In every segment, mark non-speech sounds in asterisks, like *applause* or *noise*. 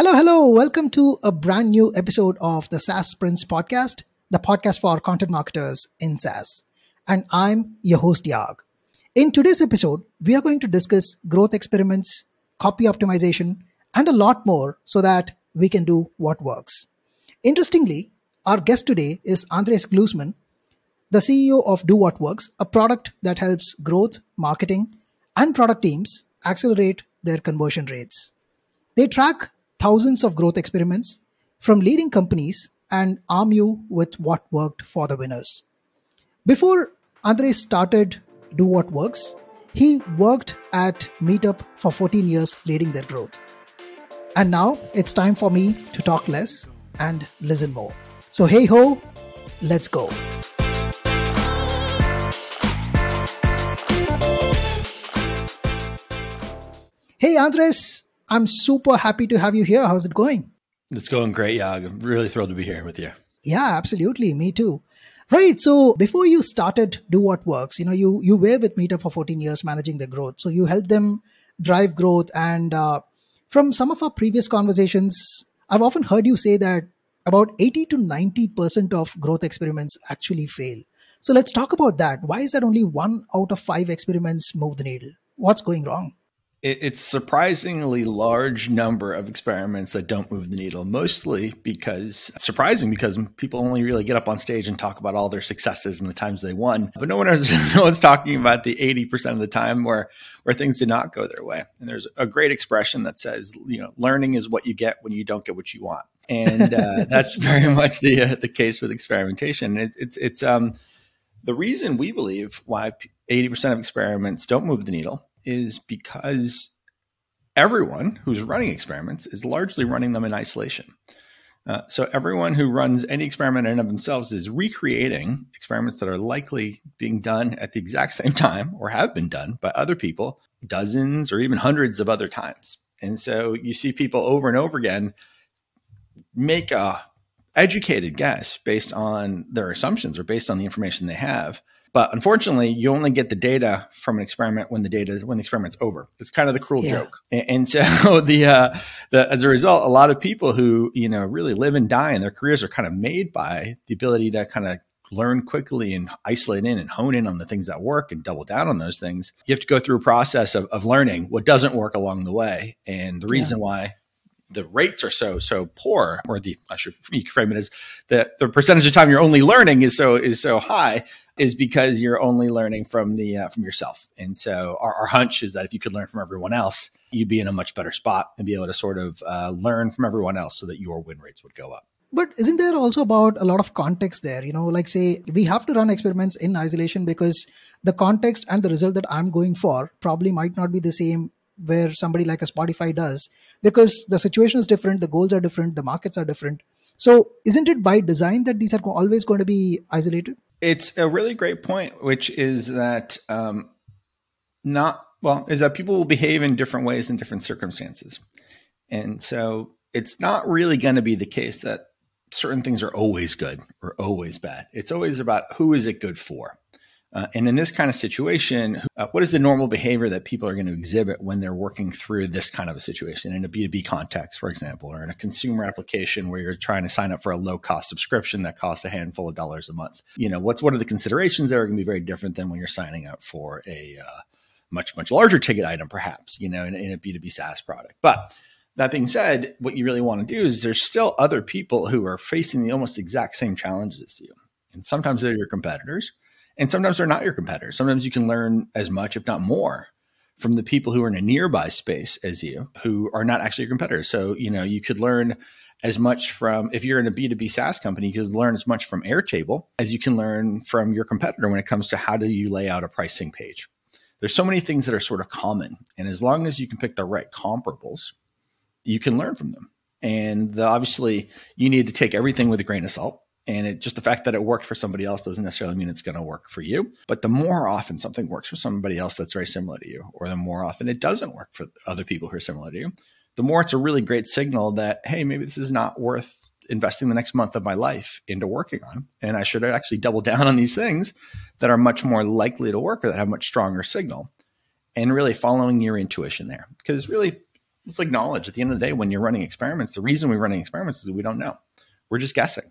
Hello, hello. Welcome to a brand new episode of the SaaS Sprints podcast, the podcast for content marketers in SaaS. And I'm your host, Yag. In today's episode, we are going to discuss growth experiments, copy optimization, and a lot more so that we can do what works. Interestingly, our guest today is Andres Glusman, the CEO of Do What Works, a product that helps growth, marketing, and product teams accelerate their conversion rates. They track thousands of growth experiments from leading companies and arm you with what worked for the winners. Before Andres started Do What Works, he worked at Meetup for 14 years leading their growth. And now it's time for me to talk less and listen more. So, hey ho, let's go. Hey, Andres, I'm super happy to have you here. How's it going? It's going great, Yeah, I'm really thrilled to be here with you. Yeah, absolutely. Me too. Right. So before you started Do What Works, you know, you you were with Meetup for 14 years managing the growth. So you helped them drive growth. And uh, from some of our previous conversations, I've often heard you say that about 80 to 90% of growth experiments actually fail. So let's talk about that. Why is that only one out of five experiments move the needle? What's going wrong? It's surprisingly large number of experiments that don't move the needle mostly because surprising because people only really get up on stage and talk about all their successes and the times they won. But no one is *laughs* no one's talking about the 80% of the time where where things did not go their way. And there's a great expression that says you know learning is what you get when you don't get what you want. And uh, *laughs* that's very much the uh, the case with experimentation. It, it's it's um the reason we believe why 80% of experiments don't move the needle is because everyone who's running experiments is largely running them in isolation. Uh, so everyone who runs any experiment in and of themselves is recreating experiments that are likely being done at the exact same time or have been done by other people dozens or even hundreds of other times. And so you see people over and over again make a educated guess based on their assumptions or based on the information they have but unfortunately, you only get the data from an experiment when the data when the experiment's over. It's kind of the cruel yeah. joke. And, so *laughs* the, uh, the as a result, a lot of people who you know really live and die and their careers are kind of made by the ability to kind of learn quickly and isolate in and hone in on the things that work and double down on those things. You have to go through a process of, of learning what doesn't work along the way. And the reason yeah. why the rates are so so poor, or the I should frame it as the the percentage of time you're only learning is so is so high is because you're only learning from the uh, from yourself. And so our, our, hunch is that if you could learn from everyone else, you'd be in a much better spot and be able to sort of uh, learn from everyone else so that your win rates would go up. But isn't there also about a lot of context there? You know, like say we have to run experiments in isolation because the context and the result that I'm going for probably might not be the same where somebody like a Spotify does because the situation is different, the goals are different, the markets are different. So, isn't it by design that these are always going to be isolated? It's a really great point, which is that um, not well is that people will behave in different ways in different circumstances, and so it's not really going to be the case that certain things are always good or always bad. It's always about who is it good for. Uh, and in this kind of situation, uh, what is the normal behavior that people are going to exhibit when they're working through this kind of a situation in a B2B context, for example, or in a consumer application where you're trying to sign up for a low cost subscription that costs a handful of dollars a month? You know, what's what are the considerations that are going to be very different than when you're signing up for a uh, much, much larger ticket item, perhaps, you know, in, in a B2B SaaS product. But that being said, what you really want to do is there's still other people who are facing the almost exact same challenges as you. And sometimes they're your competitors and sometimes they're not your competitors. Sometimes you can learn as much, if not more, from the people who are in a nearby space as you, who are not actually your competitors. So, you know, you could learn as much from if you're in a B2B SaaS company, you can learn as much from Airtable as you can learn from your competitor when it comes to how do you lay out a pricing page. There's so many things that are sort of common. And as long as you can pick the right comparables, you can learn from them. And the, obviously, you need to take everything with a grain of salt and it just the fact that it worked for somebody else doesn't necessarily mean it's going to work for you. But the more often something works for somebody else that's very similar to you, or the more often it doesn't work for other people who are similar to you, the more it's a really great signal that, hey, maybe this is not worth investing the next month of my life into working on. And I should actually double *laughs* down on these things that are much more likely to work or that have much stronger signal and really following your intuition there. Because really, let's acknowledge at the end of the day, when you're running experiments, the reason we're running experiments is we don't know. We're just guessing.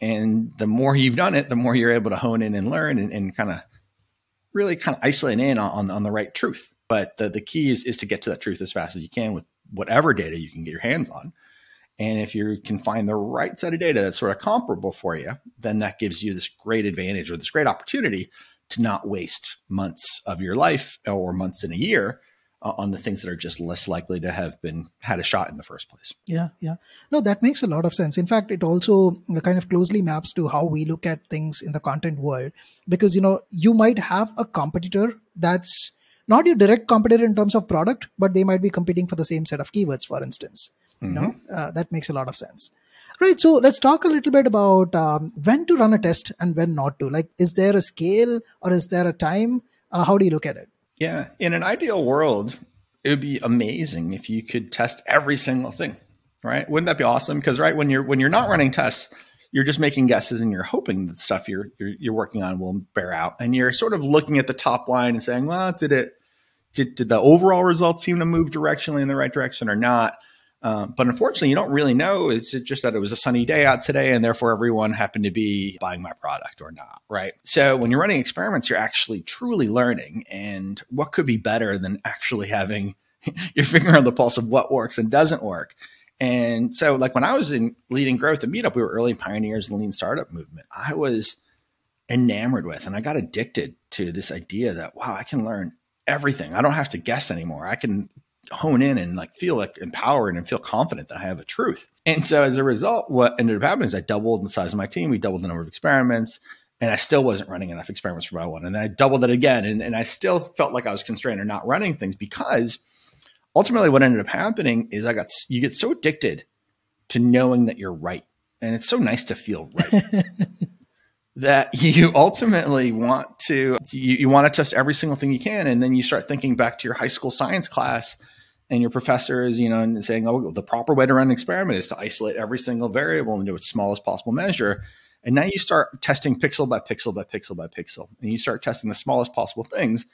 And the more you've done it, the more you're able to hone in and learn and, and kind of really kind of isolate in on, on the right truth. But the, the key is, is to get to that truth as fast as you can with whatever data you can get your hands on. And if you can find the right set of data that's sort of comparable for you, then that gives you this great advantage or this great opportunity to not waste months of your life or months in a year uh, on the things that are just less likely to have been had a shot in the first place. Yeah, yeah. No, that makes a lot of sense. In fact, it also kind of closely maps to how we look at things in the content world because you know, you might have a competitor that's not your direct competitor in terms of product, but they might be competing for the same set of keywords, for instance. Mm-hmm. You know, uh, that makes a lot of sense. Right. So let's talk a little bit about um, when to run a test and when not to. Like, is there a scale or is there a time? Uh, how do you look at it? Yeah. In an ideal world, it would be amazing if you could test every single thing, right? Wouldn't that be awesome? Because right when you're when you're not running tests, you're just making guesses and you're hoping that stuff you're, you're you're, working on will bear out, and you're sort of looking at the top line and saying, well, did it did, did the overall results seem to move directionally in the right direction or not? Um, but unfortunately, you don't really know. It's just that it was a sunny day out today, and therefore everyone happened to be buying my product or not, right? So when you're running experiments, you're actually truly learning. And what could be better than actually having *laughs* your finger on the pulse of what works and doesn't work? And so, like when I was in leading growth at Meetup, we were early pioneers in the lean startup movement. I was enamored with, and I got addicted to this idea that wow, I can learn everything. I don't have to guess anymore. I can hone in and like feel like empowered and feel confident that I have a truth. And so as a result, what ended up happening is I doubled the size of my team. We doubled the number of experiments and I still wasn't running enough experiments for my one. And then I doubled it again. And, and I still felt like I was constrained or not running things because ultimately what ended up happening is I got, you get so addicted to knowing that you're right. And it's so nice to feel right. *laughs* that you ultimately want to you, you, want to test every single thing you can and then you start thinking back to your high school science class and your professor is, you know, and saying, oh, the proper way to run an experiment is to isolate every single variable into its smallest possible measure. And now you start testing pixel by pixel by pixel by pixel, and you start testing the smallest possible things.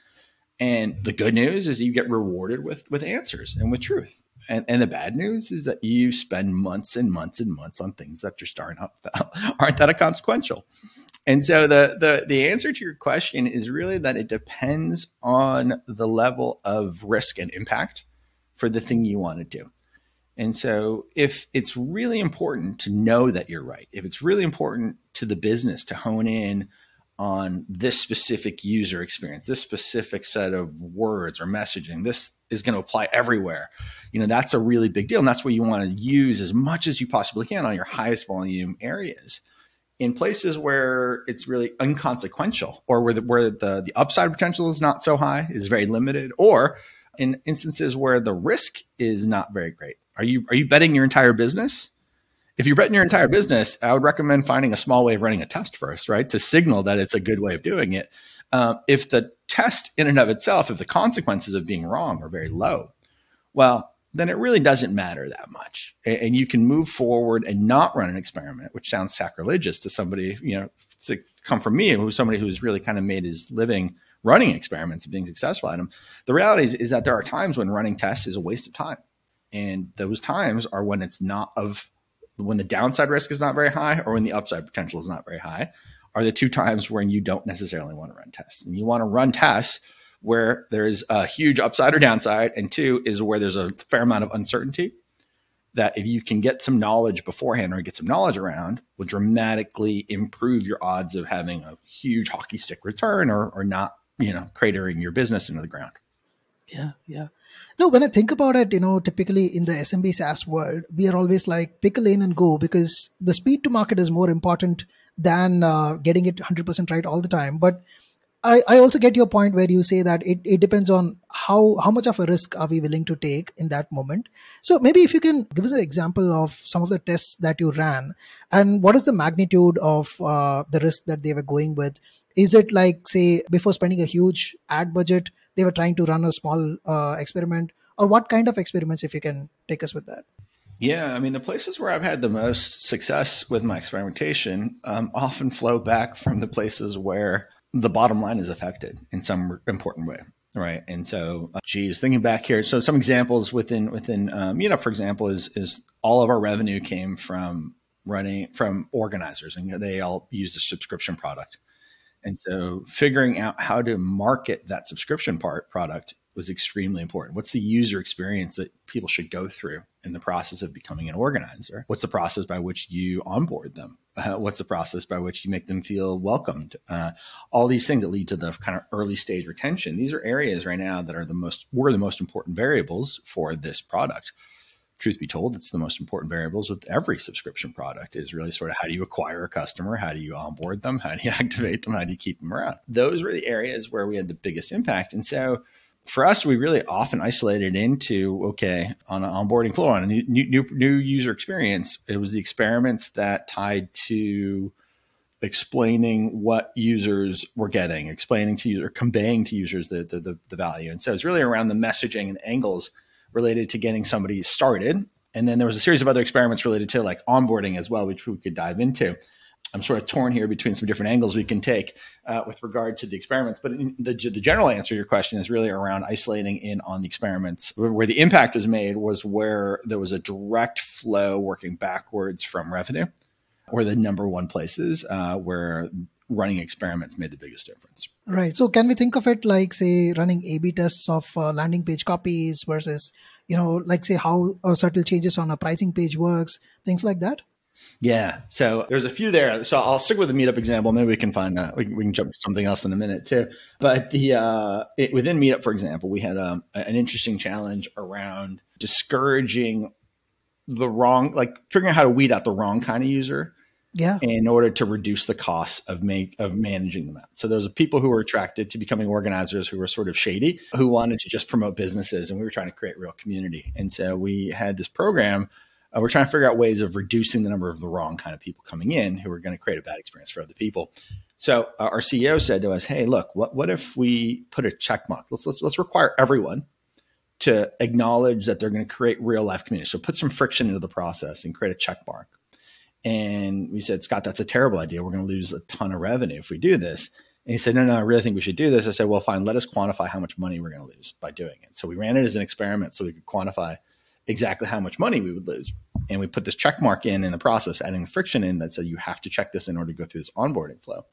And the good news is you get rewarded with with answers and with truth. And, and the bad news is that you spend months and months and months on things that you're starting up *laughs* aren't that consequential. And so the, the the answer to your question is really that it depends on the level of risk and impact for the thing you want to do. And so, if it's really important to know that you're right, if it's really important to the business to hone in on this specific user experience, this specific set of words or messaging, this is going to apply everywhere. You know, that's a really big deal. And that's what you want to use as much as you possibly can on your highest volume areas. In places where it's really inconsequential or where the, where the, the upside potential is not so high, is very limited, or in instances where the risk is not very great. Are you are you betting your entire business? If you're betting your entire business, I would recommend finding a small way of running a test first, right, to signal that it's a good way of doing it. Uh, if the test in and of itself, if the consequences of being wrong are very low, well, then it really doesn't matter that much, and, and you can move forward and not run an experiment, which sounds sacrilegious to somebody, you know, to come from me, who's somebody who's really kind of made his living running experiments and being successful at them. The reality is, is that there are times when running tests is a waste of time. And those times are when it's not of when the downside risk is not very high or when the upside potential is not very high are the two times when you don't necessarily want to run tests. And you want to run tests where there's a huge upside or downside, and two is where there's a fair amount of uncertainty. That if you can get some knowledge beforehand or get some knowledge around, will dramatically improve your odds of having a huge hockey stick return or, or not you know, cratering your business into the ground. Yeah, yeah. No, when I think about it, you know, typically in the SMB SaaS world, we are always like pick a lane and go because the speed to market is more important than uh, getting it 100% right all the time. But I, I also get your point where you say that it, it depends on how how much of a risk are we willing to take in that moment. So maybe if you can give us an example of some of the tests that you ran and what is the magnitude of uh, the risk that they were going with is it like, say, before spending a huge ad budget, they were trying to run a small uh, experiment? Or what kind of experiments, if you can take us with that? Yeah, I mean, the places where I've had the most success with my experimentation um, often flow back from the places where the bottom line is affected in some important way. right? And so, uh, geez, thinking back here, so some examples within within um, know for example, is is all of our revenue came from running from organizers, and they all used a subscription product. And so, figuring out how to market that subscription part product was extremely important. What's the user experience that people should go through in the process of becoming an organizer? What's the process by which you onboard them? Uh, what's the process by which you make them feel welcomed? Uh, all these things that lead to the kind of early stage retention. These are areas right now that are the most were the most important variables for this product. Truth be told, it's the most important variables with every subscription product is really sort of how do you acquire a customer? How do you onboard them? How do you *laughs* activate them? How do you keep them around? Those were the areas where we had the biggest impact. And so for us, we really often isolated into okay on an onboarding flow on a new, new new user experience. It was the experiments that tied to explaining what users were getting, explaining to users, conveying to users the, the, the the value. And so it's really around the messaging and angles related to getting somebody started. And then there was a series of other experiments related to like onboarding as well, which we could dive into. I'm sort of torn here between some different angles we can take uh, with regard to the experiments. But the, the general answer to your question is really around isolating in on the experiments. Where the impact was made was where there was a direct flow working backwards from revenue, or the number one places uh, where running experiments made the biggest difference. Right. So can we think of it like, say, running A/B tests of uh, landing page copies versus, you know, like say how uh, subtle changes on a pricing page works, things like that? Yeah. So there's a few there. So I'll stick with the meetup example. Maybe we can find, uh, we, can, we can jump to something else in a minute too. But the, uh, it, within meetup, for example, we had um, an interesting challenge around discouraging the wrong, like figuring out how to weed out the wrong kind of user. Yeah. In order to reduce the costs of make of managing them out. So there's people who were attracted to becoming organizers who were sort of shady, who wanted to just promote businesses, and we were trying to create real community. And so we had this program uh, we're trying to figure out ways of reducing the number of the wrong kind of people coming in who are going to create a bad experience for other people. So uh, our CEO said to us, "Hey, look, what what if we put a check mark? Let's let's let's require everyone to acknowledge that they're going to create real life community. So put some friction into the process and create a check mark." And we said, "Scott, that's a terrible idea. We're going to lose a ton of revenue if we do this." And he said, No, no, I really think we should do this. I said, Well, fine, let us quantify how much money we're going to lose by doing it. So we ran it as an experiment so we could quantify exactly how much money we would lose. And we put this check mark in in the process, adding the friction in that said you have to check this in order to go through this onboarding flow.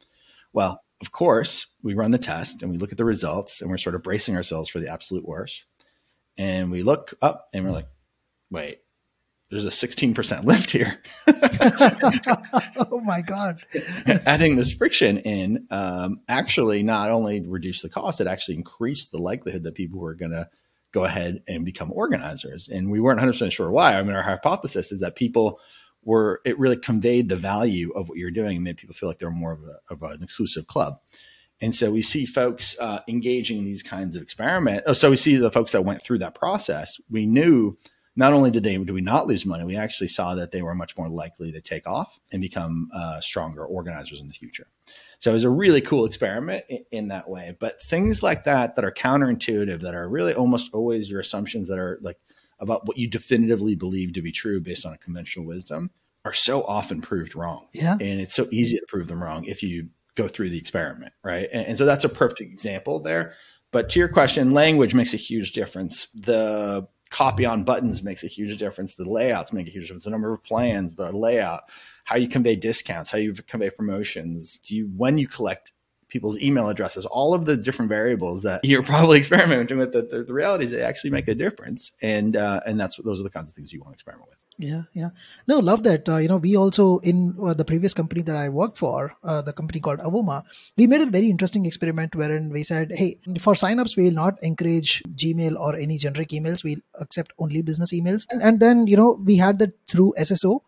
Well, of course, we run the test and we look at the results and we're sort of bracing ourselves for the absolute worst. And we look up and we're like, wait, there's a 16% lift here. *laughs* oh my God. *laughs* Adding this friction in um, actually not only reduced the cost, it actually increased the likelihood that people were going to go ahead and become organizers. And we weren't 100% sure why. I mean, our hypothesis is that people were, it really conveyed the value of what you're doing and made people feel like they're more of, a, of an exclusive club. And so we see folks uh, engaging in these kinds of experiments. Oh, so we see the folks that went through that process. We knew not only did they do we not lose money, we actually saw that they were much more likely to take off and become uh, stronger organizers in the future. So it was a really cool experiment in, in, that way. But things like that that are counterintuitive, that are really almost always your assumptions that are like about what you definitively believe to be true based on a conventional wisdom, are so often proved wrong. Yeah, and it's so easy to prove them wrong if you go through the experiment, right? And, and so that's a perfect example there. But to your question, language makes a huge difference. The copy on buttons makes a huge difference. The layouts make a huge difference. The number of plans, the layout, how you convey discounts, how you convey promotions, do you when you collect people's email addresses, all of the different variables that *laughs* you're probably experimenting with. The, the, the reality is they actually make a difference, and uh, and that's those are the kinds of things you want to experiment with. Yeah, yeah. No, love that. Uh, you know, we also in uh, the previous company that I worked for, uh, the company called Avoma, we made a very interesting experiment wherein we said, hey, for signups, we will not encourage Gmail or any generic emails. We'll accept only business emails. And, and then, you know, we had that through SSO.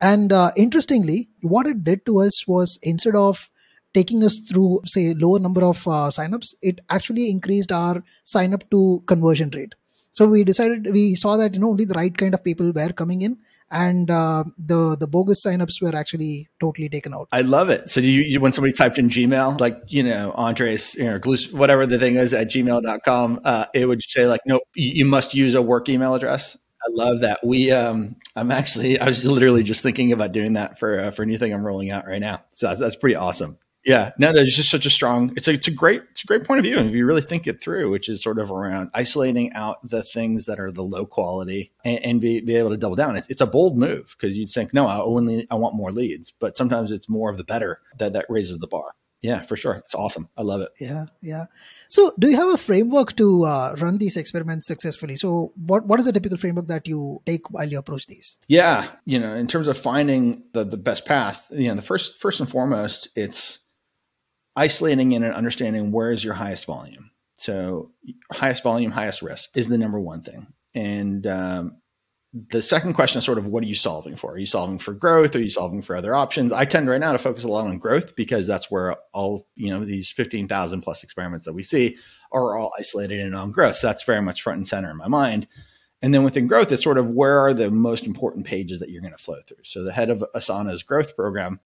And uh, interestingly, what it did to us was instead of taking us through, say, lower number of uh, signups, it actually increased our sign up to conversion rate. So we decided we saw that you know only the right kind of people were coming in, and uh, the the bogus signups were actually totally taken out. I love it. So you, you when somebody typed in Gmail, like you know Andres, you know, whatever the thing is at gmail.com, uh, it would say like, nope, you must use a work email address. I love that. We, um, I'm actually, I was literally just thinking about doing that for uh, for a new thing I'm rolling out right now. So that's, that's pretty awesome. Yeah, no, there's just such a strong. It's a it's a great it's a great point of view, and if you really think it through, which is sort of around isolating out the things that are the low quality and, and be, be able to double down. It's, it's a bold move because you'd think, no, I only I want more leads, but sometimes it's more of the better that that raises the bar. Yeah, for sure. It's awesome. I love it. Yeah, yeah. So, do you have a framework to uh, run these experiments successfully? So, what what is the typical framework that you take while you approach these? Yeah, you know, in terms of finding the the best path, you know, the first first and foremost, it's isolating in and understanding where is your highest volume. So, highest volume, highest risk is the number one thing, and um, the second question is sort of what are you solving for? Are you solving for growth? Are you solving for other options? I tend right now to focus a lot on growth because that's where all, you know, these 15,000 plus experiments that we see are all isolated and on growth. So that's very much front and center in my mind. And then within growth, it's sort of where are the most important pages that you're going to flow through. So the head of Asana's growth program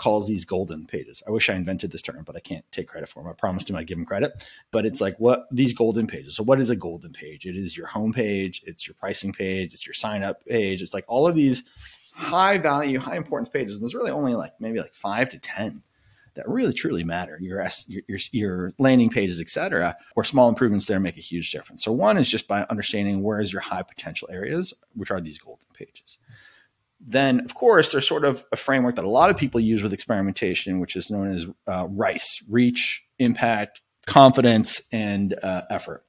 calls these golden pages. I wish I invented this term, but I can't take credit for them. I promised him I'd give him credit. But it's like what these golden pages. So what is a golden page? It is your home page, it's your pricing page, it's your sign up page. It's like all of these high value, high importance pages. And there's really only like maybe like five to 10 that really truly matter. Your, your, your landing pages, et cetera, or small improvements there make a huge difference. So one is just by understanding where is your high potential areas, which are these golden pages then of course there's sort of a framework that a lot of people use with experimentation which is known as uh, RICE reach impact confidence and uh, effort.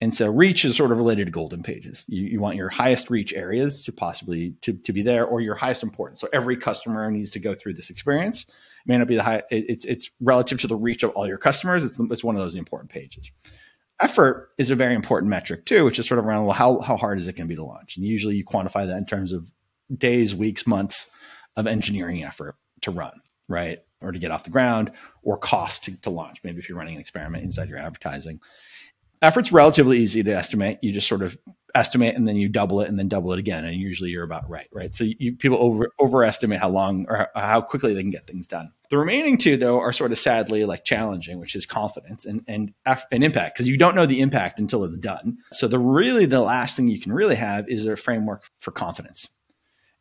And so reach is sort of related to golden pages. You, you, want your highest reach areas to possibly to, to be there or your highest importance. So every customer needs to go through this experience. It may not be the high it's it's relative to the reach of all your customers. It's, it's one of those important pages. Effort is a very important metric too which is sort of around well how, how hard is it going to be to launch? And usually you quantify that in terms of days, weeks, months of engineering effort to run, right? Or to get off the ground or cost to, to launch. Maybe if you're running an experiment inside your advertising. Effort's relatively easy to estimate. You just sort of estimate and then you double it and then double it again. And usually you're about right, right? So you, people over, overestimate how long or how quickly they can get things done. The remaining two, though, are sort of sadly like challenging, which is confidence and, and, and impact, because you don't know the impact until it's done. So the really the last thing you can really have is a framework for confidence.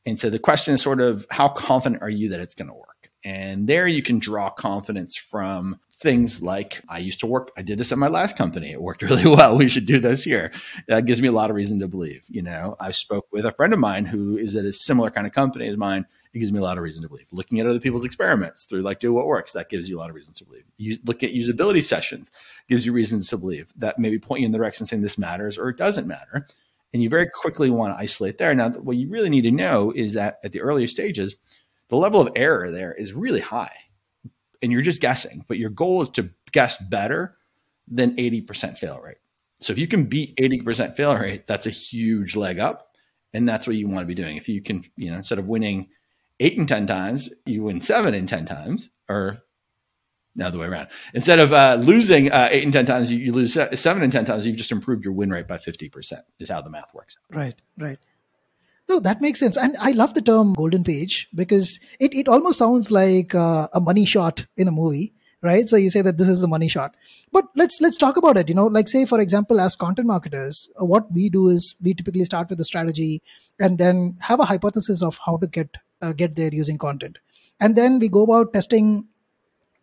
And so the question is sort of how confident are you that it's going to work? And there you can draw confidence from things like I used to work, I did this at my last company. It worked *laughs* really well. We should do this here. That gives me a lot of reason to believe. You know, I spoke with a friend of mine who is at a similar kind of company as mine. It gives me a lot of reason to believe. Looking at other people's experiments through like do what works, that gives you a lot of reasons to believe. You look at usability sessions, gives you reasons to believe that maybe point you in the direction saying this matters or it doesn't matter and you very quickly want to isolate there. Now, what you really need to know is that at the earlier stages, the level of error there is really high, and you're just guessing. But your goal is to guess better than 80% fail rate. So if you can beat 80% fail rate, that's a huge leg up, and that's what you want to be doing. If you can, you know, instead of winning eight and 10 times, you win seven and 10 times, or the way around. Instead of uh, losing uh, eight and 10 times, you, you, lose seven and 10 times. You've just improved your win rate by 50%, is how the math works. Right, right. No, that makes sense. And I love the term golden page because it, it almost sounds like uh, a money shot in a movie, right? So you say that this is the money shot. But let's let's talk about it. You know, like say for example, as content marketers, uh, what we do is we typically start with a strategy and then have a hypothesis of how to get uh, get there using content. And then we go about testing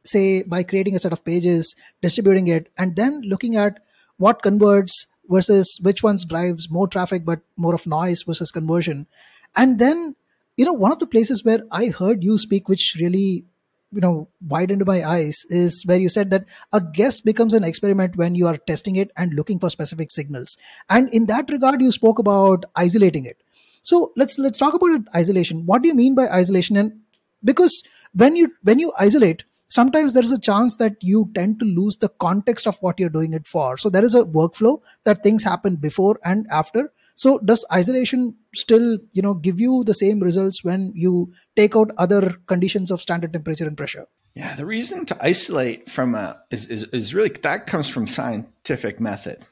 say by creating a set of pages distributing it and then looking at what converts versus which ones drives more traffic but more of noise versus conversion. And then you know one of the places where i heard you speak which really you know widened my eyes is where you said that a guess becomes an experiment when you are testing it and looking for specific signals. And in that regard you spoke about isolating it. So let's let's talk about isolation. What do you mean by isolation? And because when you when you isolate sometimes there is a chance that you tend to lose the context of what you're doing it for. So there is a workflow that things happen before and after. So does isolation still, you know, give you the same results when you take out other conditions of standard temperature and pressure? Yeah, the reason to isolate from a is, is, is really that comes from scientific method.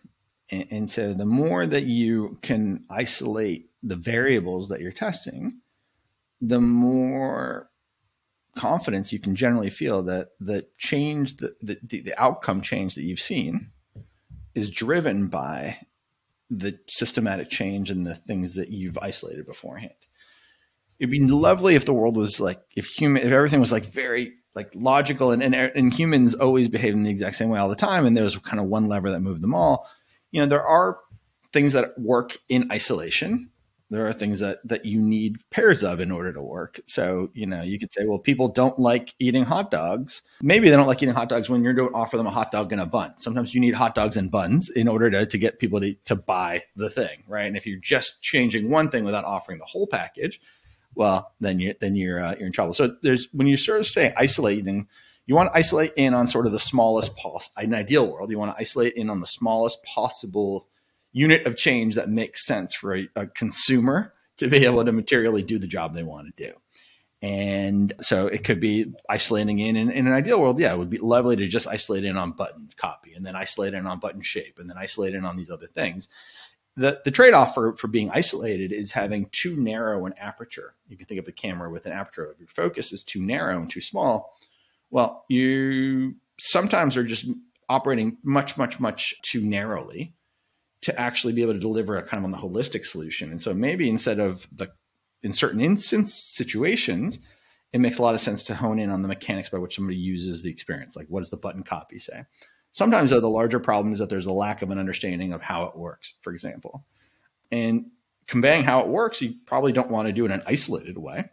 And, and so the more that you can isolate the variables that you're testing, the more confidence you can generally feel that the change, the, the, the outcome change that you've seen is driven by the systematic change and the things that you've isolated beforehand. It'd be lovely if the world was like, if human, if everything was like very like logical and, and and humans always behave in the exact same way all the time and there's kind of one lever that moved them all you know there are things that work in isolation there are things that that you need pairs of in order to work so you know you could say well people don't like eating hot dogs maybe they don't like eating hot dogs when you're going to offer them a hot dog and a bun sometimes you need hot dogs and buns in order to, to get people to, to buy the thing right and if you're just changing one thing without offering the whole package well, then you're then you're uh, you're in trouble. So there's when you sort of say isolating, you want to isolate in on sort of the smallest possible. An ideal world, you want to isolate in on the smallest possible unit of change that makes sense for a, a consumer to be able to materially do the job they want to do. And so it could be isolating in, in, in an ideal world. Yeah, it would be lovely to just isolate in on button copy and then isolate in on button shape and then isolate in on these other things the, the trade-off for, for being isolated is having too narrow an aperture. You can think of the camera with an aperture. If your focus is too narrow and too small, well, you sometimes are just operating much, much, much too narrowly to actually be able to deliver a kind of on the holistic solution. And so maybe instead of the in certain instance situations, it makes a lot of sense to hone in on the mechanics by which somebody uses the experience. Like what does the button copy say? Sometimes, though, the larger problem is that there's a lack of an understanding of how it works, for example. And conveying how it works, you probably don't want to do it in an isolated way.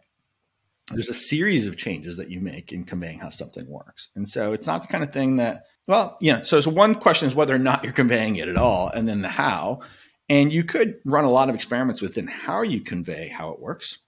There's a series of changes that you make in conveying how something works. And so it's not the kind of thing that, well, you know, so, one question is whether or not you're conveying it at all, and then the how. And you could run a lot of experiments within how you convey how it works.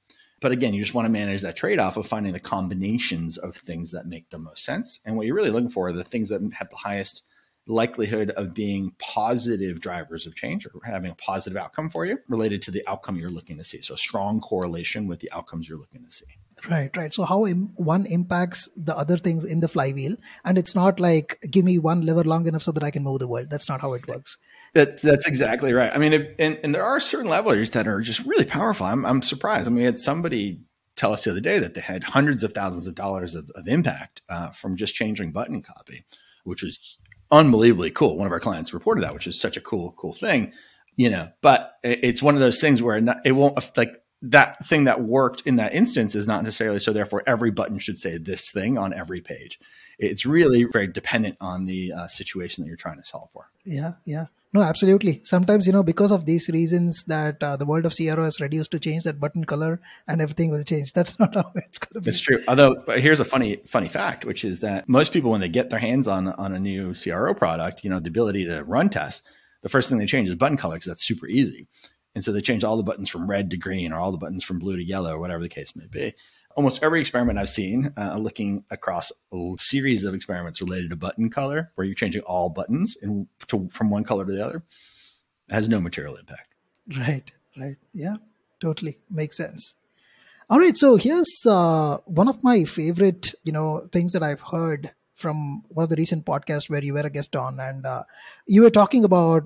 But again, you just want to manage that trade off of finding the combinations of things that make the most sense. And what you're really looking for are the things that have the highest likelihood of being positive drivers of change or having a positive outcome for you related to the outcome you're looking to see. So, strong correlation with the outcomes you're looking to see. Right, right. So, how Im- one impacts the other things in the flywheel. And it's not like, give me one lever long enough so that I can move the world. That's not how it works. That, that's exactly right. I mean, if, and, and there are certain levelers that are just really powerful. I'm, I'm surprised. I mean, we had somebody tell us the other day that they had hundreds of thousands of dollars of, of impact uh, from just changing button copy, which was unbelievably cool. One of our clients reported that, which is such a cool, cool thing, you know. But it's one of those things where it won't like that thing that worked in that instance is not necessarily so. Therefore, every button should say this thing on every page. It's really very dependent on the uh, situation that you're trying to solve for. Yeah, yeah. No, absolutely. Sometimes, you know, because of these reasons that uh, the world of CRO has reduced to change that button color and everything will change. *laughs* That's not how it's going to be. It's true. Although here's a funny, funny fact, which is that most people, when they get their hands on, on a new CRO product, you know, the ability to run tests, the first thing they change is button color because that's super easy. And so they change all the buttons from red to green or all the buttons from blue to yellow or whatever the case may be almost every experiment I've seen, uh, looking across a series of experiments related to button color, where you're changing all buttons in, to, from one color to the other, has no material impact. Right, right. Yeah, totally. Makes sense. All right. So here's uh, one of my favorite, you know, things that I've heard from one of the recent podcasts where you were a guest on, and uh, you were talking about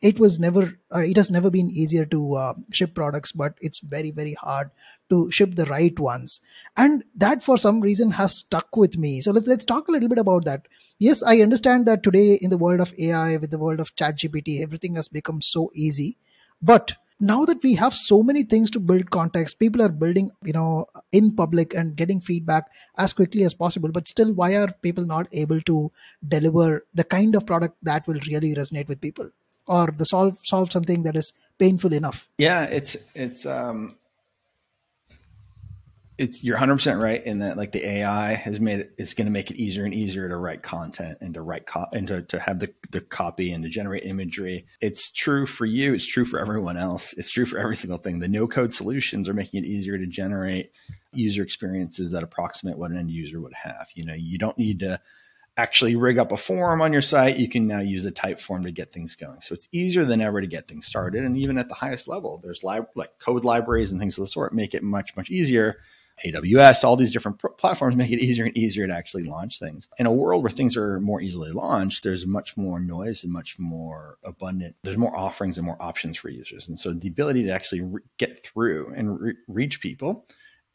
it was never, uh, it has never been easier to uh, ship products, but it's very, very hard to ship the right ones. And that for some reason has stuck with me. So let's let's talk a little bit about that. Yes i understand that today in the world of ai with the world of ChatGPT everything has become so easy. But now that we have so many things to build context people are building you know in public and getting feedback as quickly as possible but still why are people not able to deliver the kind of product that will really resonate with people or the solve solve something that is painful enough yeah it's it's um it's you're 100% right in that like the AI has made it it's going to make it easier and easier to write content and to write co- and to, to have the, the copy and to generate imagery. It's true for you, it's true for everyone else. It's true for every single thing. The no code solutions are making it easier to generate user experiences that approximate what an end user would have. You know, you don't need to actually rig up a form on your site. You can now use a Typeform to get things going. So it's easier than ever to get things started. And even at the highest level, there's li- like code libraries and things of the sort make it much, much easier AWS, all these different pr- platforms *laughs* make it easier and easier to actually launch things. In a world where things are more easily launched, there's much more noise and much more abundant. There's more offerings and more options for users. And so the ability to actually re- get through and re- reach people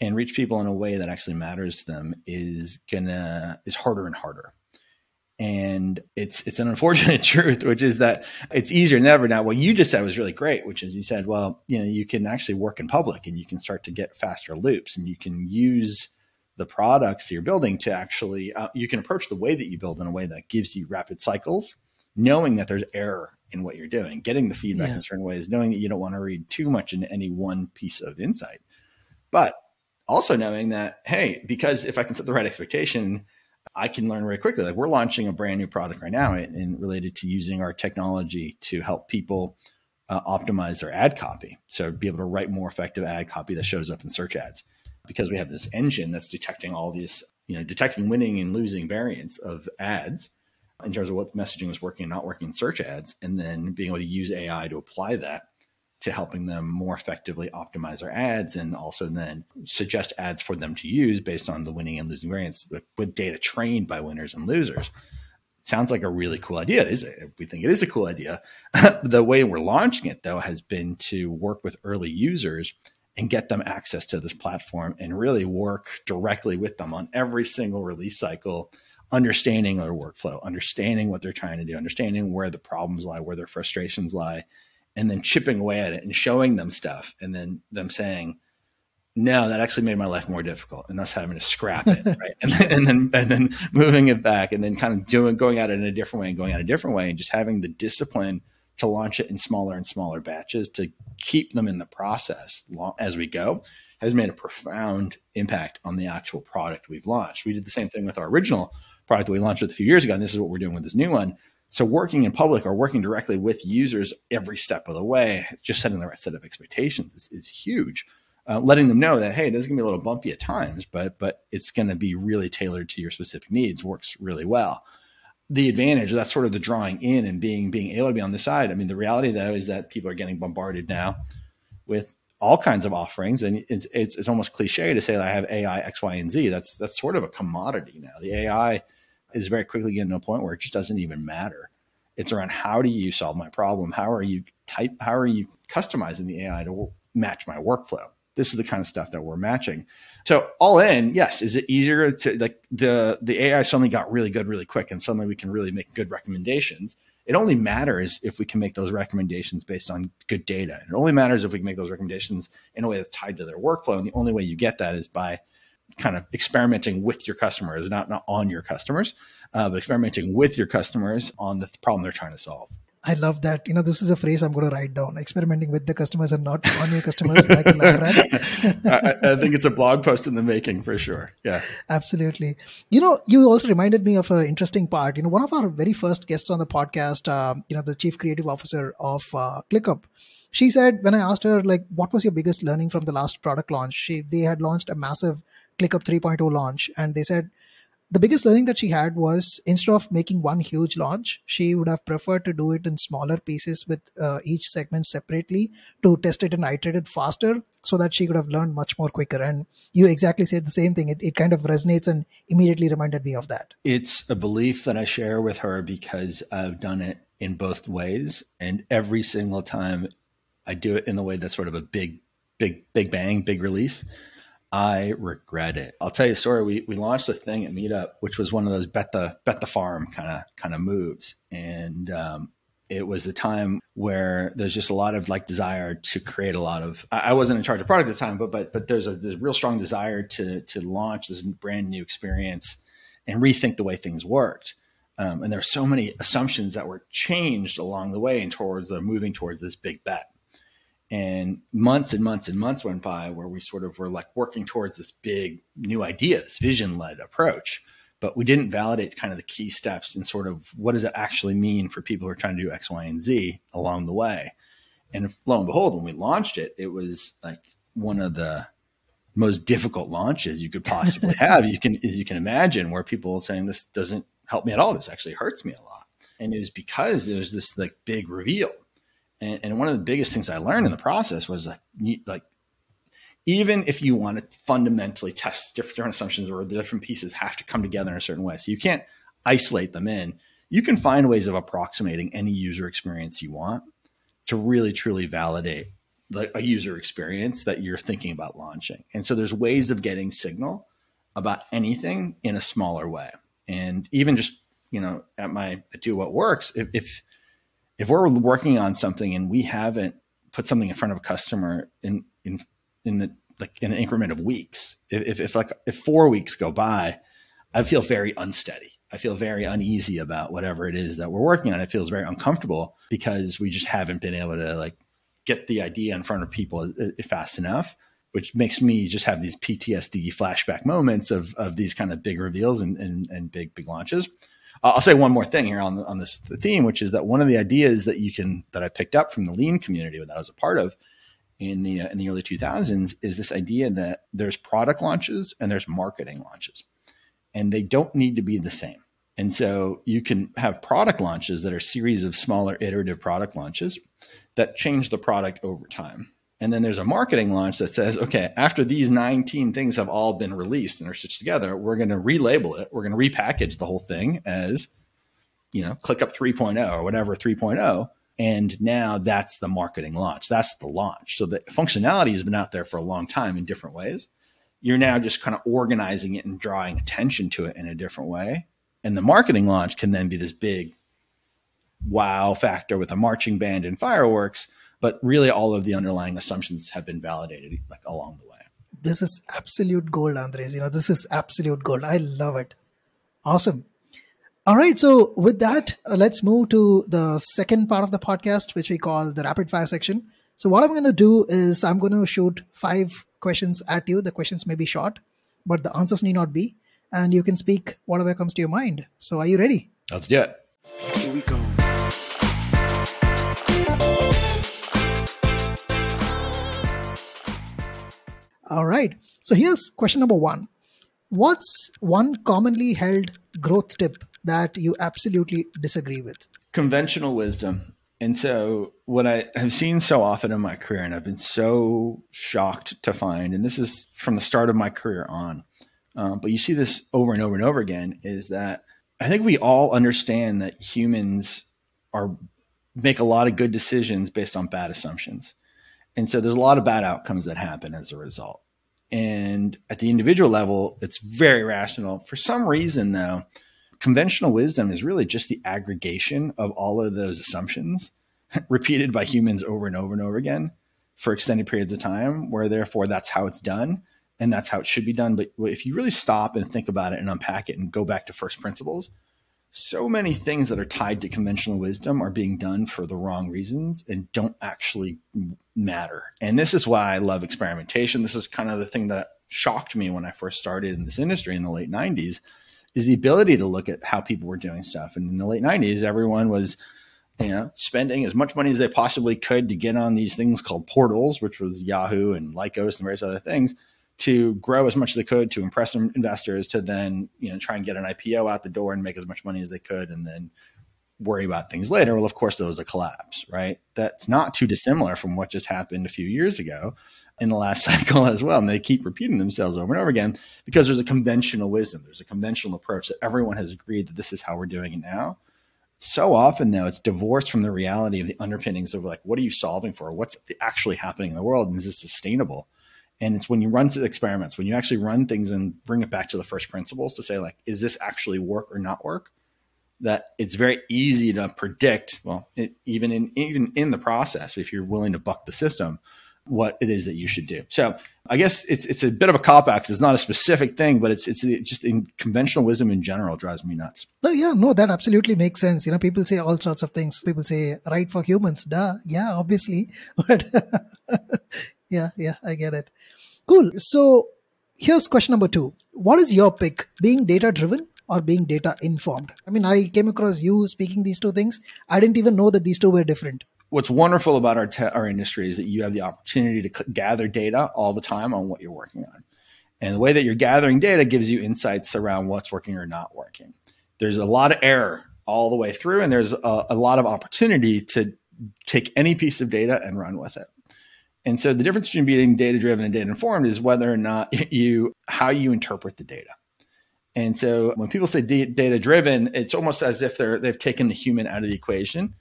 and reach people in a way that actually matters to them is gonna is harder and harder and it's it's an unfortunate *laughs* truth which is that it's easier than ever now what you just said was really great which is you said well you know you can actually work in public and you can start to get faster loops and you can use the products you're building to actually uh, you can approach the way that you build in a way that gives you rapid cycles knowing that there's error in what you're doing getting the feedback yeah. in certain ways knowing that you don't want to read too much into any one piece of insight but also knowing that hey because if i can set the right expectation i can learn very quickly. Like we're launching a brand new product right now and related to using our technology to help people uh, optimize their ad copy. So be able to write more effective ad copy that shows up in search ads. Because we have this engine that's detecting all these, you know, detecting winning and losing variants of ads in terms of what messaging is working and not working in search ads, and then being able to use AI to apply that to helping them more effectively optimize their ads and also then suggest ads for them to use based on the winning and losing variants with data trained by winners and losers. Sounds like a really cool idea. It is. We think it is a cool idea. *laughs* the way we're launching it, though, has been to work with early users and get them access to this platform and really work directly with them on every single release cycle, understanding their workflow, understanding what they're trying to do, understanding where the problems lie, where their frustrations lie, and then chipping away at it and showing them stuff and then them saying, no, that actually made my life more difficult, and us having to scrap it, *laughs* right? And then, and then and then moving it back, and then kind of doing going at it in a different way and going at a different way, and just having the discipline to launch it in smaller and smaller batches to keep them in the process as we go has made a profound impact on the actual product we've launched. We did the same thing with our original product that we launched with a few years ago, and this is what we're doing with this new one. So working in public or working directly with users every step of the way, just setting the right set of expectations is, is huge. Uh, letting them know that hey, this is gonna be a little bumpy at times, but but it's gonna be really tailored to your specific needs. Works really well the advantage that's sort of the drawing in and being being able to be on the side i mean the reality though is that people are getting bombarded now with all kinds of offerings and it's it's, it's almost cliche to say that i have ai x y and z that's that's sort of a commodity now the ai is very quickly getting to a point where it just doesn't even matter it's around how do you solve my problem how are you type how are you customizing the ai to match my workflow this is the kind of stuff that we're matching. So all in, yes, is it easier to like the the AI suddenly got really good really quick and suddenly we can really make good recommendations. It only matters if we can make those recommendations based on good data. It only matters if we can make those recommendations in a way that's tied to their workflow. And the only way you get that is by kind of experimenting with your customers, not, not on your customers, uh, but experimenting with your customers on the problem they're trying to solve. I love that. You know, this is a phrase I'm going to write down. Experimenting with the customers and not on your customers *laughs* like a lab rat. *laughs* I, I, think it's a blog post in the making for sure. Yeah. Absolutely. You know, you also reminded me of an interesting part. You know, one of our very first guests on the podcast, uh, you know, the chief creative officer of uh, ClickUp, she said when I asked her like, what was your biggest learning from the last product launch? She they had launched a massive ClickUp 3.0 launch, and they said the biggest learning that she had was instead of making one huge launch, she would have preferred to do it in smaller pieces with uh, each segment separately to test it and iterate it faster so that she could have learned much more quicker. And you exactly said the same thing. It, it kind of resonates and immediately reminded me of that. It's a belief that I share with her because I've done it in both ways. And every single time I do it in the way that's sort of a big, big, big bang, big release I regret it. I'll tell you a story. We we launched a thing at Meetup, which was one of those bet the bet the farm kind of kind of moves, and um, it was a time where there's just a lot of like desire to create a lot of. I wasn't in charge of product at the time, but but but there's a, real strong desire to to launch this brand new experience and rethink the way things worked. Um, and there are so many assumptions that were changed along the way and towards the moving towards this big bet and months and months and months went by where we sort of were like working towards this big new idea this vision led approach. But we didn't validate kind of the key steps and sort of what does it actually mean for people who are trying to do x y and z along the way. And lo and behold when we launched it it was like one of the most difficult launches you could possibly *laughs* have you can as you can imagine where people saying this doesn't help me at all. This actually hurts me a lot. And it was because there was this like big reveal and, and one of the biggest things I learned in the process was like, like even if you want to fundamentally test different assumptions or the different pieces have to come together in a certain way, so you can't isolate them in. You can find ways of approximating any user experience you want to really truly validate the, a user experience that you're thinking about launching. And so there's ways of getting signal about anything in a smaller way. And even just, you know, at my at do what works, if, if if we're working on something and we haven't put something in front of a customer in in in the like in an increment of weeks. If, if, like if four weeks go by, I feel very unsteady. I feel very uneasy about whatever it is that we're working on. It feels very uncomfortable because we just haven't been able to like get the idea in front of people uh, uh, fast enough, which makes me just have these PTSD flashback moments of, of these kind of big reveals and, and, and big, big launches. I'll say one more thing here on, on this theme, which is that one of the ideas that you can, that I picked up from the lean community that I was a part of in the, uh, in the early 2000s is this idea that there's product launches and there's marketing launches and they don't need to be the same. And so you can have product launches that are series of smaller iterative product launches that change the product over time. And then there's a marketing launch that says, okay, after these 19 things have all been released and are stitched together, we're going to relabel it. We're going to repackage the whole thing as, you know, ClickUp 3.0 or whatever 3.0. And now that's the marketing launch. That's the launch. So the functionality has been out there for a long time in different ways. You're now just kind of organizing it and drawing attention to it in a different way and the marketing launch can then be this big wow factor with a marching band and fireworks. But really, all of the underlying assumptions have been validated like along the way. This is absolute gold, Andres. You know, this is absolute gold. I love it. Awesome. All right. So, with that, uh, let's move to the second part of the podcast, which we call the rapid fire section. So, what I'm going to do is I'm going to shoot five questions at you. The questions may be short, but the answers need not be and you can speak whatever comes to your mind. So, are you ready? Let's do it. Here we go. All right. So, here's question number one What's one commonly held growth tip that you absolutely disagree with? Conventional wisdom. And so, what I have seen so often in my career, and I've been so shocked to find, and this is from the start of my career on, um, but you see this over and over and over again is that I think we all understand that humans are make a lot of good decisions based on bad assumptions. And so there's a lot of bad outcomes that happen as a result. And at the individual level, it's very rational. For some reason, though, conventional wisdom is really just the aggregation of all of those assumptions *laughs* repeated by humans over and over and over again for extended periods of time, where therefore that's how it's done and that's how it should be done. But if you really stop and think about it and unpack it and go back to first principles, so many things that are tied to conventional wisdom are being done for the wrong reasons and don't actually matter. And this is why I love experimentation. This is kind of the thing that shocked me when I first started in this industry in the late 90s is the ability to look at how people were doing stuff. And in the late 90s, everyone was you know, spending as much money as they possibly could to get on these things called portals, which was Yahoo and Lycos and various other things to grow as much as they could to impress investors to then you know try and get an IPO out the door and make as much money as they could and then worry about things later. Well, of course, there was a collapse, right? That's not too dissimilar from what just happened a few years ago in the last *laughs* cycle as well. And they keep repeating themselves over and over again because there's a conventional wisdom, there's a conventional approach that everyone has agreed that this is how we're doing it now. So often, though, it's divorced from the reality of the underpinnings of like, what are you solving for? What's actually happening in the world? And is this sustainable? And it's when you run experiments, when you actually run things and bring it back to the first principles to say, like, is this actually work or not work? That it's very easy to predict. Well, it, even in even in the process, if you're willing to buck the system, what it is that you should do. So I guess it's it's a bit of a cop out it's not a specific thing, but it's it's just in conventional wisdom in general drives me nuts. No, yeah, no, that absolutely makes sense. You know, people say all sorts of things. People say right for humans, duh, yeah, obviously, *laughs* but *laughs* yeah, yeah, I get it. Cool. So here's question number two. What is your pick? Being data driven or being data informed? I mean, I came across you speaking these two things. I didn't even know that these two were different. What's wonderful about our, te- our industry is that you have the opportunity to c- gather data all the time on what you're working on. And the way that you're gathering data gives you insights around what's working or not working. There's a lot of error all the way through, and there's a, a lot of opportunity to take any piece of data and run with it. And so the difference between being data driven and data informed is whether or not *laughs* you how you interpret the data. And so when people say data driven, it's almost as if they're they've taken the human out of the equation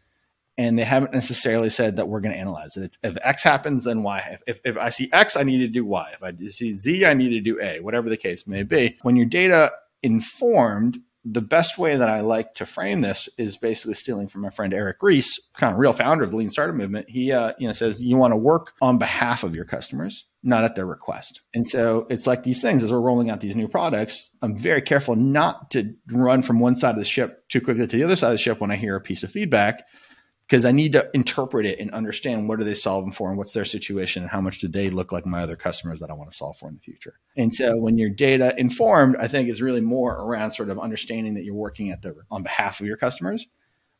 and they haven't necessarily said that we're going to analyze it. It's if X happens, then Y. If, if, if I see X, I need to do Y. If I see Z, I need to do A, whatever the case may be. When you're data informed, the best way that I like to frame this is basically stealing from my friend Eric Ries, kind of real founder of the Lean Startup Movement. He, uh, you know, says you want to work on behalf of your customers, not at their request. And so it's like these things as we're rolling out these new products, I'm very careful not to run from one side of the ship too quickly to the other side of the ship when I hear a piece of feedback because I need to interpret it and understand what are they solving for and what's their situation and how much do they look like my other customers that I want to solve for in the future. And so when you're data informed, I think is really more around sort of understanding that you're working at the on behalf of your customers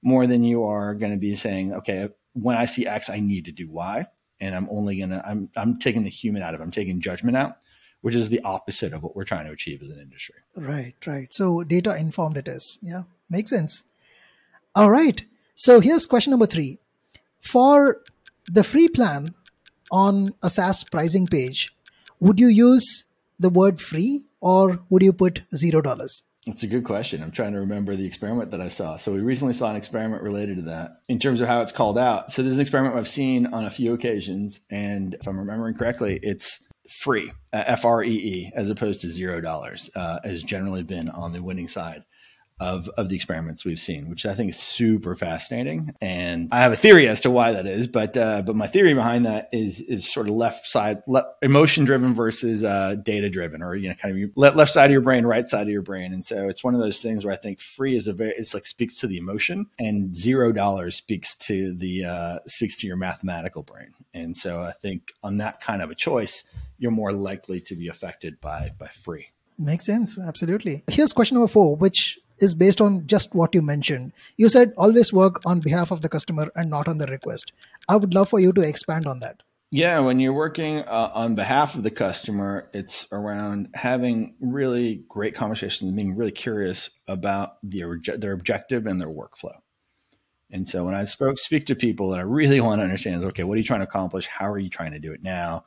more than you are going to be saying, okay, when I see X, I need to do Y. And I'm only gonna I'm I'm taking the human out of it. I'm taking judgment out, which is the opposite of what we're trying to achieve as an industry. Right, right. So data informed it is. Yeah. Makes sense. All right. So here's question number three. For the free plan on a SaaS pricing page, would you use the word free or would you put zero dollars? It's a good question. I'm trying to remember the experiment that I saw. So we recently saw an experiment related to that in terms of how it's called out. So there's an experiment I've seen on a few occasions, and if I'm remembering correctly, it's free, uh, F R E E, as opposed to zero dollars, uh, has generally been on the winning side of, of the experiments we've seen, which I think is super fascinating. And I have a theory as to why that is, but uh, but my theory behind that is is sort of left side, le- emotion driven versus uh, data driven, or you know, kind of left side of your brain, right side of your brain. And so it's one of those things where I think free is a very it's like speaks to the emotion, and zero dollars speaks to the uh, speaks to your mathematical brain. And so I think on that kind of a choice, you're more likely to be affected by by free. Makes sense. Absolutely. Here's question number four, which is based on just what you mentioned. You said always work on behalf of the customer and not on the request. I would love for you to expand on that. Yeah, when you're working uh, on behalf of the customer, it's around having really great conversations and being really curious about the, their objective and their workflow. And so when I spoke speak to people that I really want to understand is okay, what are you trying to accomplish? How are you trying to do it now?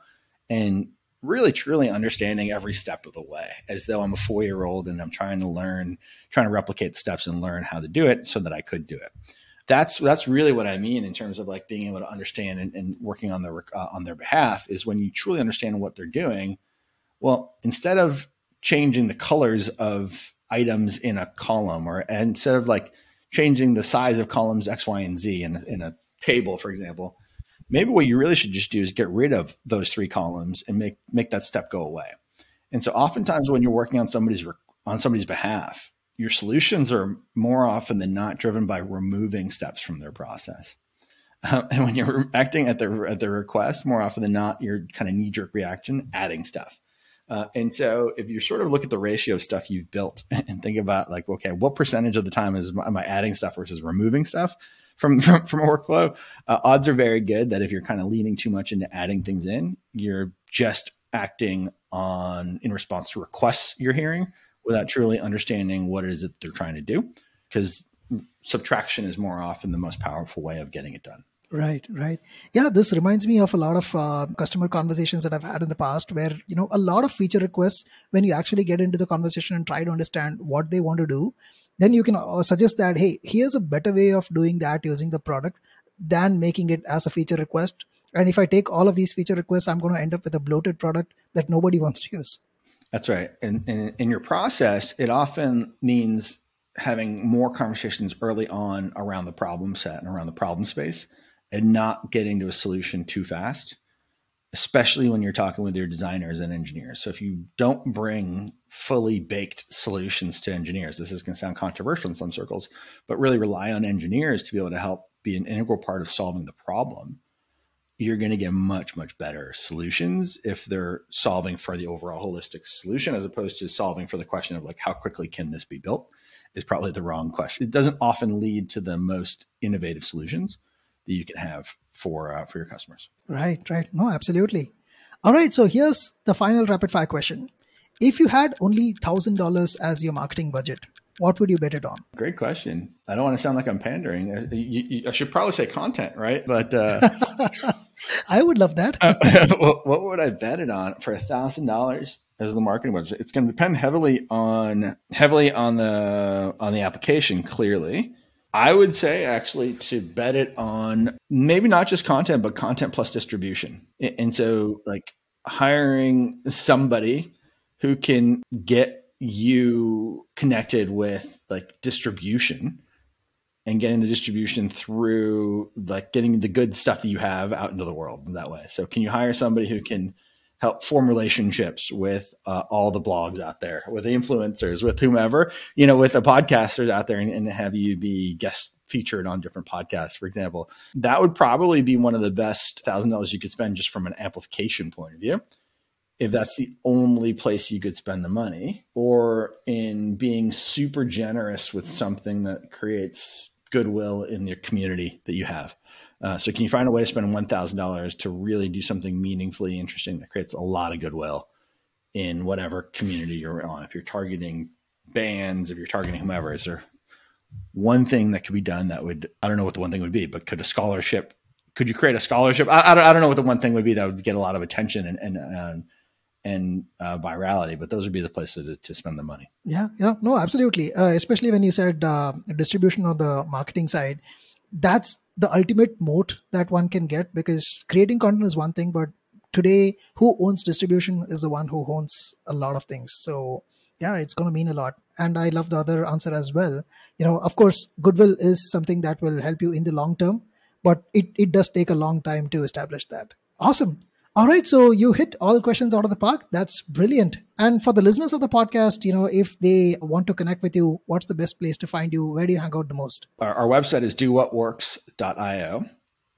And really truly understanding every step of the way as though I'm a four year old and I'm trying to learn, trying to replicate the steps and learn how to do it so that I could do it. That's that's really what I mean in terms of like being able to understand and, and working on their uh, on their behalf is when you truly understand what they're doing. Well, instead of changing the colors of items in a column, or instead of like changing the size of columns X, Y, and Z in in a table, for example, maybe what you really should just do is get rid of those three columns and make make that step go away. And so oftentimes when you're working on somebody's on somebody's behalf, your solutions are more often than not driven by removing steps from their process. Um, and when you're acting at their at their request, more often than not, your kind of knee jerk reaction, adding stuff. Uh, and so if you sort of look at the ratio of stuff you've built *laughs* and think about like, okay, what percentage of the time is am I adding stuff versus removing stuff? From *laughs* from, from a workflow, uh, odds are very good that if you're kind of leaning too much into adding things in, you're just acting on in response to requests you're hearing without truly understanding what it is that they're trying to do. Because subtraction is more often the most powerful way of getting it done. Right, right. Yeah, this reminds me of a lot of uh, customer conversations that I've had in the past where, you know, a lot of feature requests, when you actually get into the conversation and try to understand what they want to do, then you can uh, suggest that hey here's a better way of doing that using the product than making it as a feature request. And if i take all of these feature requests i'm going to end up with a bloated product that nobody *laughs* wants to use. That's right. And, and in your process it often means having more conversations early on around the problem set and around the problem space and not getting to a solution too fast especially when you're talking with your designers and engineers. So if you don't bring fully baked solutions to engineers, this is going to sound controversial in some circles, but really rely on engineers to be able to help be an integral part of solving the problem. You're going to get much, much better solutions if they're solving for the overall holistic solution as opposed to solving for the question of like, how quickly can this be built? Is probably the wrong question. It doesn't often lead to the most innovative solutions that you can have for uh, for your customers. Right, right. No, absolutely. All right. So here's the final rapid fire question: If you had only thousand dollars as your marketing budget, what would you bet it on? Great question. I don't want to sound like I'm pandering. I, you, you, I should probably say content, right? But uh, *laughs* I would love that. *laughs* what would I bet it on for a thousand dollars as the marketing budget? It's going to depend heavily on heavily on the on the application. Clearly, I would say actually to bet it on maybe not just content, but content plus distribution. And so, like hiring somebody who can get you connected with like distribution and getting the distribution through like getting the good stuff that you have out into the world that way. So, can you hire somebody who can help form relationships with uh, all the blogs out there, with the influencers, with whomever, you know, with the podcasters out there and, and have you be guest featured on different podcasts, for example. That would probably be one of the best thousand dollars you could spend just from an amplification point of view. If that's the only place you could spend the money, or in being super generous with something that creates goodwill in your community that you have. Uh, so, can you find a way to spend one thousand dollars to really do something meaningfully interesting that creates a lot of goodwill in whatever community you're on? If you're targeting bands, if you're targeting whomever, is there one thing that could be done that would I don't know what the one thing would be, but could a scholarship? Could you create a scholarship? I, I, don't, I don't know what the one thing would be that would get a lot of attention and and and, and uh, virality, but those would be the places to, to spend the money. Yeah, yeah, no, absolutely. Uh, especially when you said uh, distribution on the marketing side, that's the ultimate moat that one can get because creating content is one thing, but today who owns distribution is the one who owns a lot of things. So yeah, it's going to mean a lot. And I love the other answer as well. You know, of course, goodwill is something that will help you in the long term, but it, it does take a long time to establish that. Awesome. All right, so you hit all questions out of the park. That's brilliant. And for the listeners of the podcast, you know, if they want to connect with you, what's the best place to find you? Where do you hang out the most? Our, our website is dowhatworks.io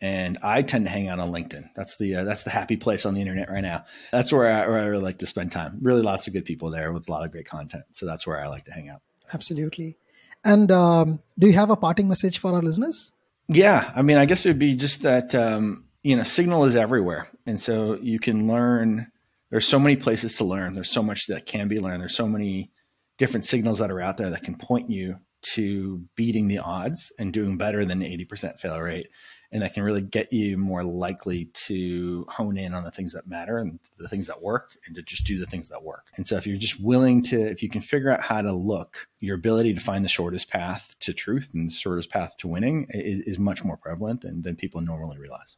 and I tend to hang out on LinkedIn. That's the uh, that's the happy place on the internet right now. That's where I, where I really like to spend time. Really, lots of good people there with a lot of great content. So that's where I like to hang out. Absolutely. And um, do you have a parting message for our listeners? Yeah, I mean, I guess it would be just that um, you know, signal is everywhere, and so you can learn. There's so many places to learn. There's so much that can be learned. There's so many different signals that are out there that can point you to beating the odds and doing better than 80% fail rate and that can really get you more likely to hone in on the things that matter and the things that work and to just do the things that work. And so if you're just willing to, if you can figure out how to look, your ability to find the shortest path to truth and the shortest path to winning is, is much more prevalent than, than people normally realize.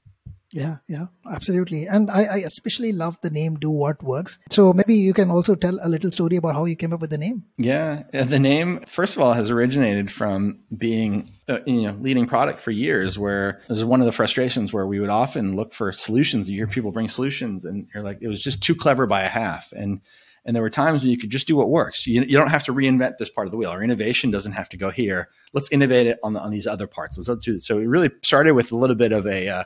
Yeah, yeah, absolutely. And I, I, especially love the name Do What Works. So maybe you can also tell a little story about how you came up with the name. Yeah, the name, first of all, has originated from being uh, you know, leading product for years where this is one of the frustrations where we would often look for solutions. You hear people bring solutions and you're like, it was just too clever by a half. And and there were times when you could just do what works. You, you don't have to reinvent this part of the wheel. Our innovation doesn't have to go here. Let's innovate it on the, on these other parts. Let's do So it really started with a little bit of a uh,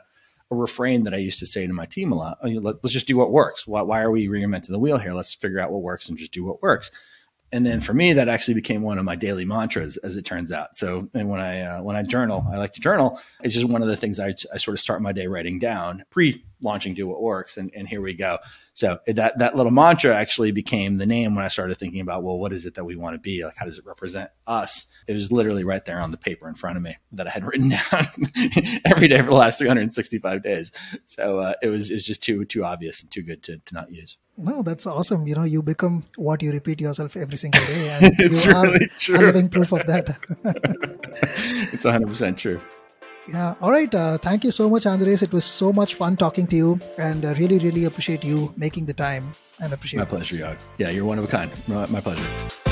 a refrain that I used to say to my team a lot. Oh, let's just do what works. Why, why are we reinventing the wheel here? Let's figure out what works and just do what works. And then for me, that actually became one of my daily mantras, as it turns out. So, and when I uh, when I journal, I like to journal. It's just one of the things I, I sort of start my day writing down pre launching Do What Works, and, and here we go. So that that little mantra actually became the name when I started thinking about, well, what is it that we want to be? Like, how does it represent us? It was literally right there on the paper in front of me that I had *laughs* written down every day for the last 365 days. So uh, it was it was just too too obvious and too good to, to not use. No, that's awesome. You know, you become what you repeat yourself every single day, and *laughs* it's you really are true. living proof of that. *laughs* it's 100 percent true. Yeah. All right. Uh, thank you so much, Andres. It was so much fun talking to you, and uh, really, really appreciate you making the time and appreciate. My pleasure, Yog. Yeah, you're one of a kind. My, my pleasure.